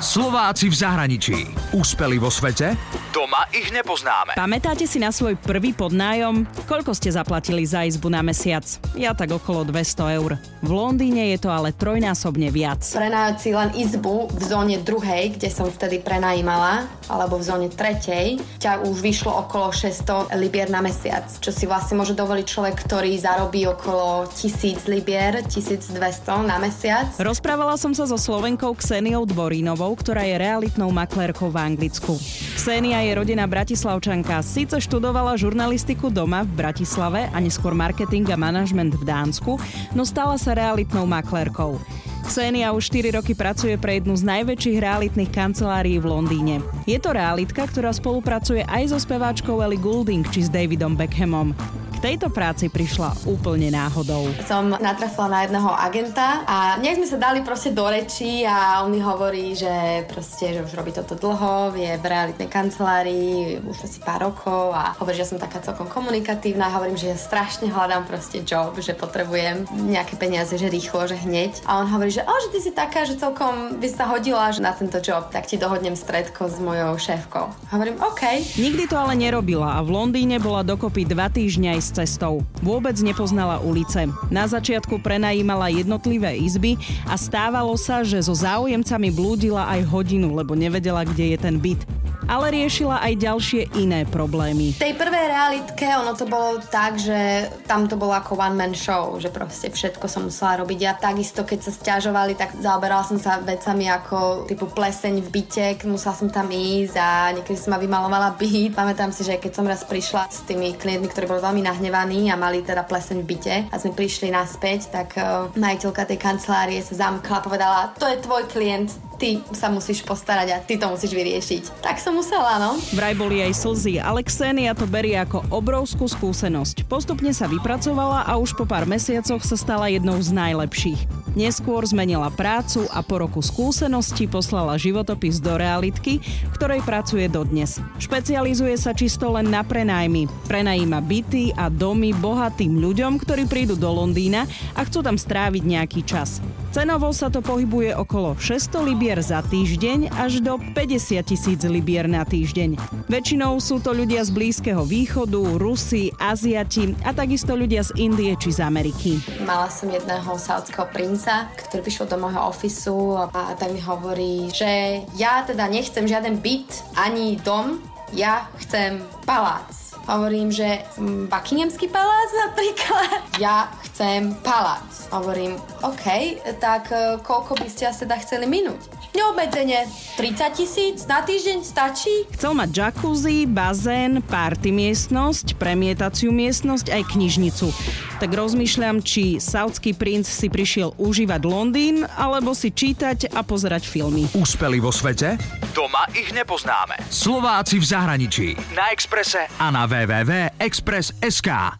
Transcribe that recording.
Slováci v zahraničí. Úspeli vo svete? Doma ich nepoznáme. Pamätáte si na svoj prvý podnájom? Koľko ste zaplatili za izbu na mesiac? Ja tak okolo 200 eur. V Londýne je to ale trojnásobne viac. Prenajať si len izbu v zóne druhej, kde som vtedy prenajímala, alebo v zóne tretej, ťa už vyšlo okolo 600 libier na mesiac, čo si vlastne môže dovoliť človek, ktorý zarobí okolo 1000 libier, 1200 na mesiac. Rozprávala som sa so Slovenkou Kseniou Dvorínovou, ktorá je realitnou maklérkou v Anglicku. Ksenia je rodina Bratislavčanka. Síce študovala žurnalistiku doma v Bratislave a neskôr marketing a manažment v Dánsku, no stala sa realitnou maklérkou. Ksenia už 4 roky pracuje pre jednu z najväčších realitných kancelárií v Londýne. Je to realitka, ktorá spolupracuje aj so speváčkou Ellie Goulding či s Davidom Beckhamom tejto práci prišla úplne náhodou. Som natrafila na jedného agenta a nejak sme sa dali proste do reči a on mi hovorí, že proste, že už robí toto dlho, je v realitnej kancelárii už asi pár rokov a hovorí, že som taká celkom komunikatívna a hovorím, že ja strašne hľadám proste job, že potrebujem nejaké peniaze, že rýchlo, že hneď. A on hovorí, že, o, že ty si taká, že celkom by sa hodila že na tento job, tak ti dohodnem stredko s mojou šéfkou. Hovorím, OK. Nikdy to ale nerobila a v Londýne bola dokopy dva týždňa aj cestou. Vôbec nepoznala ulice. Na začiatku prenajímala jednotlivé izby a stávalo sa, že so záujemcami blúdila aj hodinu, lebo nevedela, kde je ten byt ale riešila aj ďalšie iné problémy. V tej prvej realitke ono to bolo tak, že tam to bolo ako one man show, že proste všetko som musela robiť. Ja takisto, keď sa stiažovali, tak zaoberala som sa vecami ako typu pleseň v byte, musela som tam ísť a niekedy som ma vymalovala byt. Pamätám si, že keď som raz prišla s tými klientmi, ktorí boli veľmi nahnevaní a mali teda pleseň v byte a sme prišli naspäť, tak uh, majiteľka tej kancelárie sa zamkla a povedala, to je tvoj klient, ty sa musíš postarať a ty to musíš vyriešiť. Tak som musela, no. Vraj boli aj slzy, ale to berie ako obrovskú skúsenosť. Postupne sa vypracovala a už po pár mesiacoch sa stala jednou z najlepších. Neskôr zmenila prácu a po roku skúsenosti poslala životopis do realitky, v ktorej pracuje dodnes. Špecializuje sa čisto len na prenajmy. Prenajíma byty a domy bohatým ľuďom, ktorí prídu do Londýna a chcú tam stráviť nejaký čas. Cenovo sa to pohybuje okolo 600 libier za týždeň až do 50 tisíc libier na týždeň. Väčšinou sú to ľudia z Blízkeho východu, Rusi, Aziati a takisto ľudia z Indie či z Ameriky. Mala som jedného saudského princa, ktorý prišiel do môjho ofisu a tak mi hovorí, že ja teda nechcem žiaden byt ani dom, ja chcem palác Hovorím, že Buckinghamský palác napríklad. Ja chcem palác. Hovorím, OK, tak e, koľko by ste teda chceli minúť? Neobmedzenie 30 tisíc na týždeň stačí? Chcel mať jacuzzi, bazén, party miestnosť, premietaciu miestnosť aj knižnicu. Tak rozmýšľam, či saudský princ si prišiel užívať Londýn, alebo si čítať a pozerať filmy. Úspeli vo svete? Doma ich nepoznáme. Slováci v zahraničí. Na Exprese a na www.express.sk.